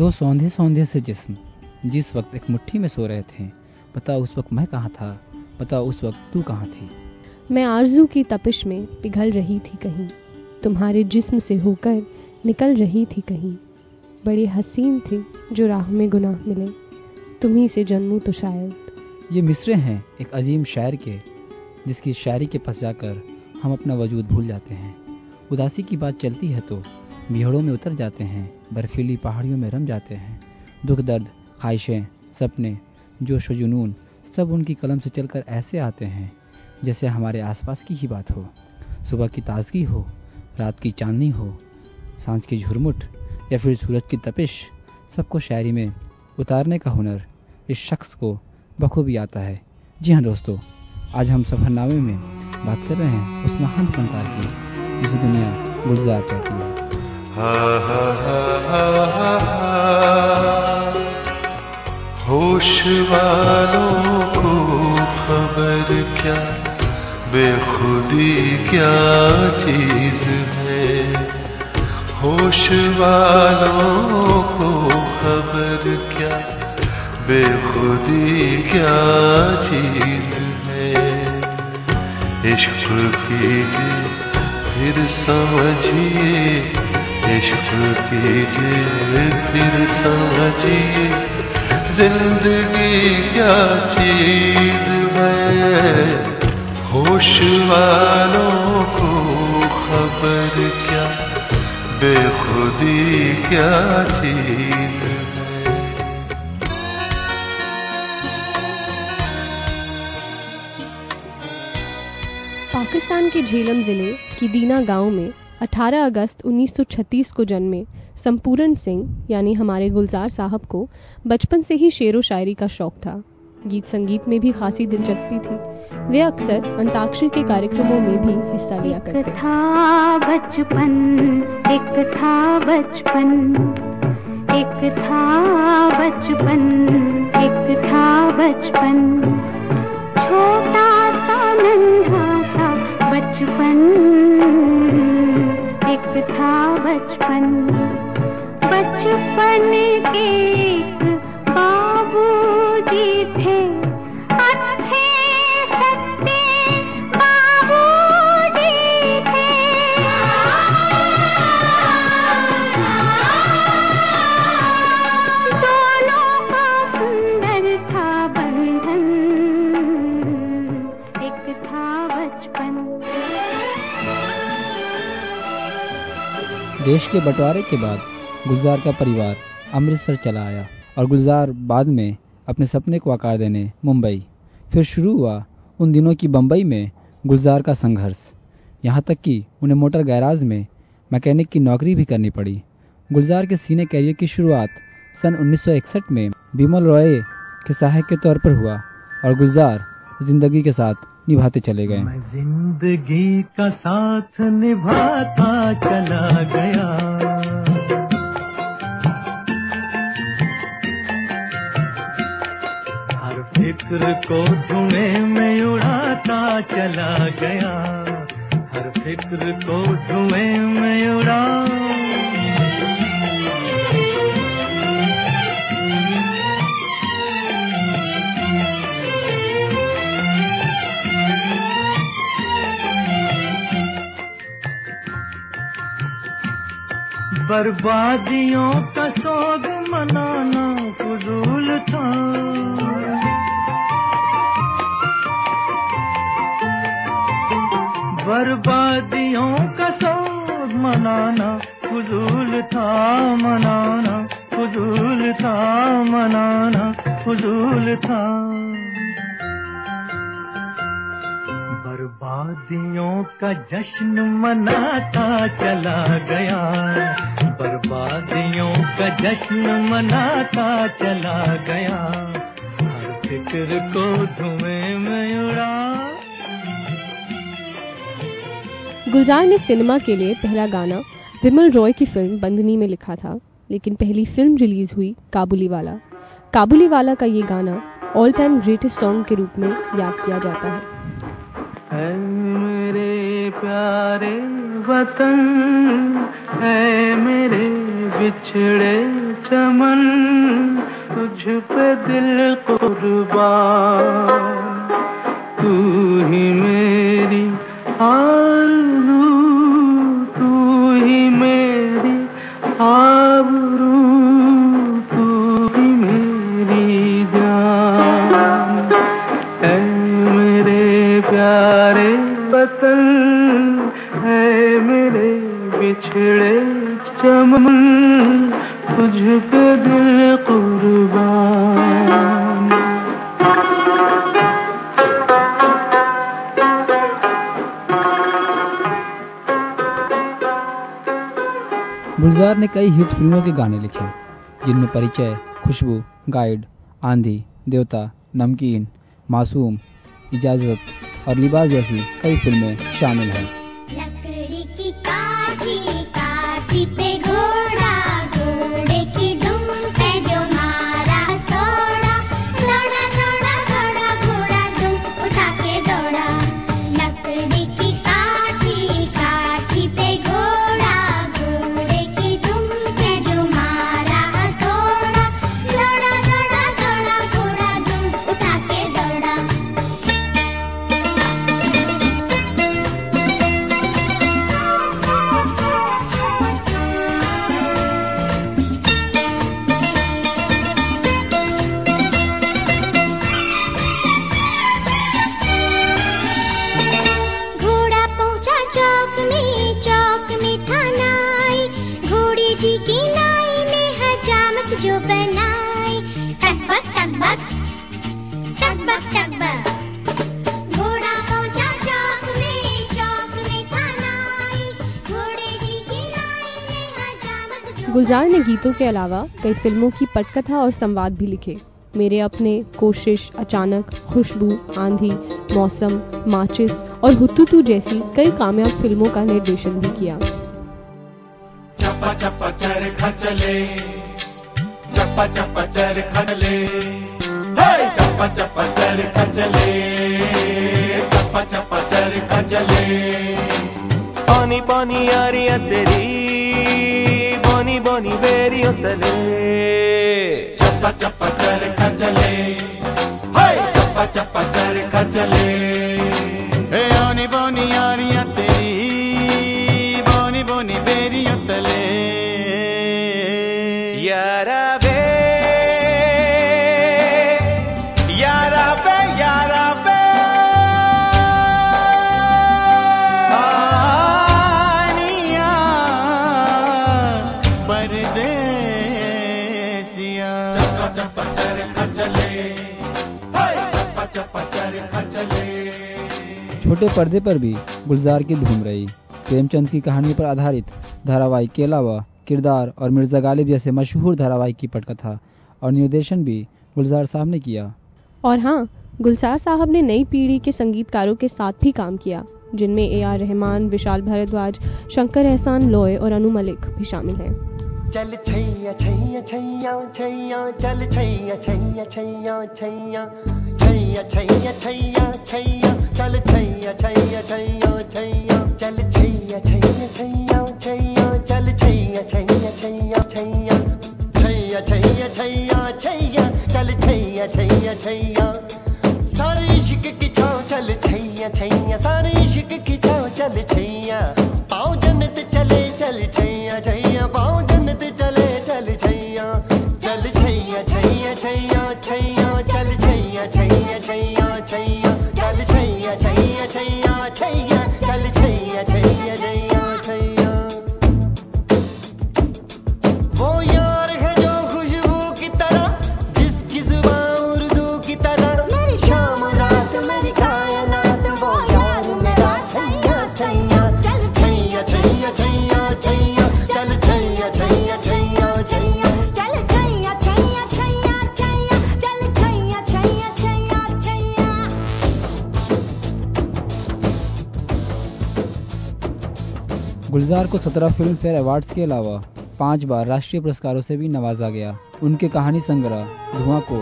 दो सौंधे सौंधे से जिस्म। जिस वक्त एक मुट्ठी में सो रहे थे पता उस वक्त मैं कहाँ था पता उस वक्त तू कहाँ थी। मैं आरज़ू की तपिश में पिघल रही थी कहीं तुम्हारे जिस्म से होकर निकल रही थी कहीं। बड़े हसीन थे जो राह में गुनाह मिले तुम्ही से जन्मू तो शायद। ये मिसरे हैं एक अजीम शायर के जिसकी शायरी के पास जाकर हम अपना वजूद भूल जाते हैं। उदासी की बात चलती है तो बिहड़ों में उतर जाते हैं, बर्फीली पहाड़ियों में रम जाते हैं। दुख दर्द, ख्वाहिशें, सपने, जोश व जुनून, सब उनकी कलम से चलकर ऐसे आते हैं, जैसे हमारे आसपास की ही बात हो। सुबह की ताजगी हो, रात की चांदनी हो सांस की झुरमुट, या फिर सूरज की तपिश, सबको शायरी में उतारने का हुनर इस शख्स को बखूबी आता है। जी हाँ दोस्तों, आज हम सफरनामे में बात कर रहे हैं उस महान फनकार की, जिसे दुनिया गुलजार कहती है। होश वालों को खबर क्या? बेखुदी क्या चीज़ है? होश वालों को खबर क्या? बेखुदी क्या चीज़ है? इश्क कीजिए, फिर समझिए इश्क कीजिए, फिर समझिए, ज़िंदगी क्या चीज़ है। होश वालों को खबर क्या, बेखुदी क्या चीज़ पाकिस्तान के झेलम ज़िले की दीना गाँव में 18 अगस्त 1936 को जन्मे संपूर्ण सिंह यानी हमारे गुलजार साहब को बचपन से ही शेर व शायरी का शौक था। गीत संगीत में भी खासी दिलचस्पी थी। वे अक्सर अंताक्षरी के कार्यक्रमों में भी हिस्सा लिया करते। था बचपन एक था बचपन एक था बचपन एक था बचपन। छोटा सा नन्हा सा बचपन। था बचपन। बचपन के के बंटवारे के बाद गुलजार का परिवार अमृतसर चला आया और गुलजार बाद में अपने सपने को आकार देने मुंबई। फिर शुरू हुआ उन दिनों की बम्बई में गुलजार का संघर्ष। यहाँ तक कि उन्हें मोटर गैराज में मैकेनिक की नौकरी भी करनी पड़ी। गुलजार के सीने कैरियर की शुरुआत सन 1961 में बिमल रॉय के सहायक के तौर पर हुआ और गुलजार ज़िंदगी के साथ निभाते चले गए। ज़िंदगी का साथ निभाता चला गया। हर फ़िक्र को धुएँ में उड़ाता चला गया। हर फ़िक्र को धुएँ में उड़ा बर्बादियों का सोग मनाना फजूल था। बर्बादियों का सोग मनाना फजूल था, मनाना फजूल था, मनाना फजूल था। बर्बादियों का जश्न मनाता चला गया। बर्बादियों का जश्न मनाता चला गया। हर फ़िक्र को धुएँ में उड़ा। गुलजार ने सिनेमा के लिए पहला गाना विमल रॉय की फ़िल्म बंदनी में लिखा था, लेकिन पहली फ़िल्म रिलीज़ हुई काबुली वाला काबुली वाला का ये गाना ऑल टाइम ग्रेटेस्ट सॉन्ग के रूप में याद किया जाता है। मेरे प्यारे वतन, है मेरे बिछड़े चमन तुझ पे दिल कुर्बान। तू ही मेरी आरज़ू बिछड़े चमन तुझ पे दिल कुर्बान। गुलजार ने कई हिट फ़िल्मों के गाने लिखे, जिनमें परिचय, खुशबू, गाइड, आंधी, देवता, नमकीन, मासूम, इजाज़त और लिबास जैसी कई फ़िल्में शामिल हैं। गुलजार ने गीतों के अलावा कई फ़िल्मों की पटकथा और संवाद भी लिखे। मेरे अपने कोशिश अचानक, खुशबू, आंधी, मौसम, माचिस और हुतुतु जैसी कई कामयाब फ़िल्मों का निर्देशन भी किया। पानी पानी यारियाँ तेरी। बोनी ಮೆರೆಯುತ್ತದೆ ಚಪ್ಪ ಚಪ್ಪ ಚರೆ ಕಚಲೆ ಚಪ್ಪ ಚಪ್ಪ ಚರೆ ಕಚಲೆ पर्दे पर भी गुलजार की धूम रही प्रेमचंद की कहानी पर आधारित धारावाहिक के अलावा किरदार और मिर्ज़ा गालिब जैसे मशहूर धारावाहिक की पटकथा और निर्देशन भी गुलजार साहब ने किया और हाँ गुलजार साहब ने नई पीढ़ी के संगीतकारों के साथ भी काम किया जिनमें ए आर रहमान विशाल भारद्वाज शंकर एहसान लोय और अनु मलिक भी शामिल हैं चल छैया छैया छैया छैया चल छैया छैया छैया छैया छैया छैया छैया छैया चल छैया छैया छैया छैया चल छैया छैया छैया छैया चल छैया छैया छैया छैया छैया छैया छैया छैया चल छैया छैया छैया सारे इश्क की चल छैया छैया सारे इश्क की चल छैया पाँव जन्नत चले चल छैया छैया पाँव जन्नत चले चल छैया चल छैया छैया छैया गुलजार को 17 फ़िल्म फेयर अवार्ड के अलावा पाँच बार राष्ट्रीय पुरस्कारों से भी नवाजा गया। उनके कहानी संग्रह, धुआँ को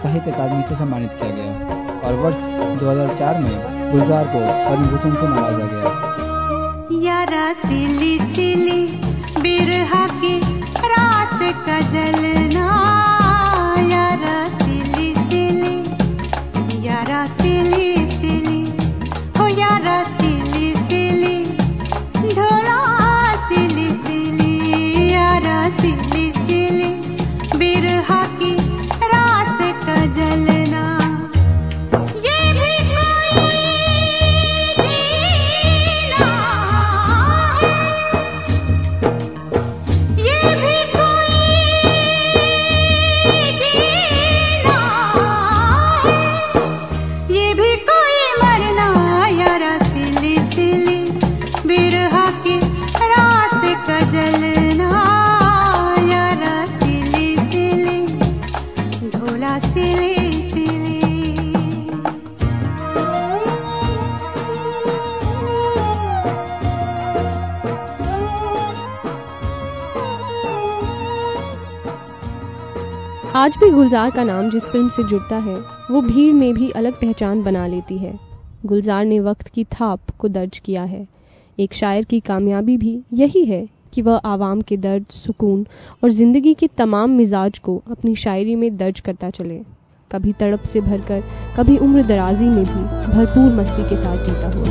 साहित्य अकादमी से सम्मानित किया गया और वर्ष 2004 में गुलजार को पद्म भूषण से नवाजा गया। यारा सिली सिली, बिरहा की रात का जलना आज गुलजार का नाम जिस फ़िल्म से जुड़ता है, वो भीड़ में भी अलग पहचान बना लेती है। गुलजार ने वक्त की थाप को दर्ज किया है। एक शायर की कामयाबी भी यही है कि वह आवाम के दर्द, सुकून और ज़िंदगी के तमाम मिजाज को अपनी शायरी में दर्ज करता चले। कभी तड़प से भरकर, कभी उम्र दराजी में भी भरपूर मस्ती के साथ जीता हुआ।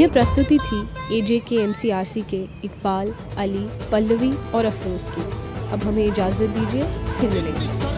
यह प्रस्तुति थी एजे के एमसीआरसी के इकबाल, अली, पल्लवी और अफरोज की। अब हमें इजाज़त दीजिए, फिर मिलेंगे।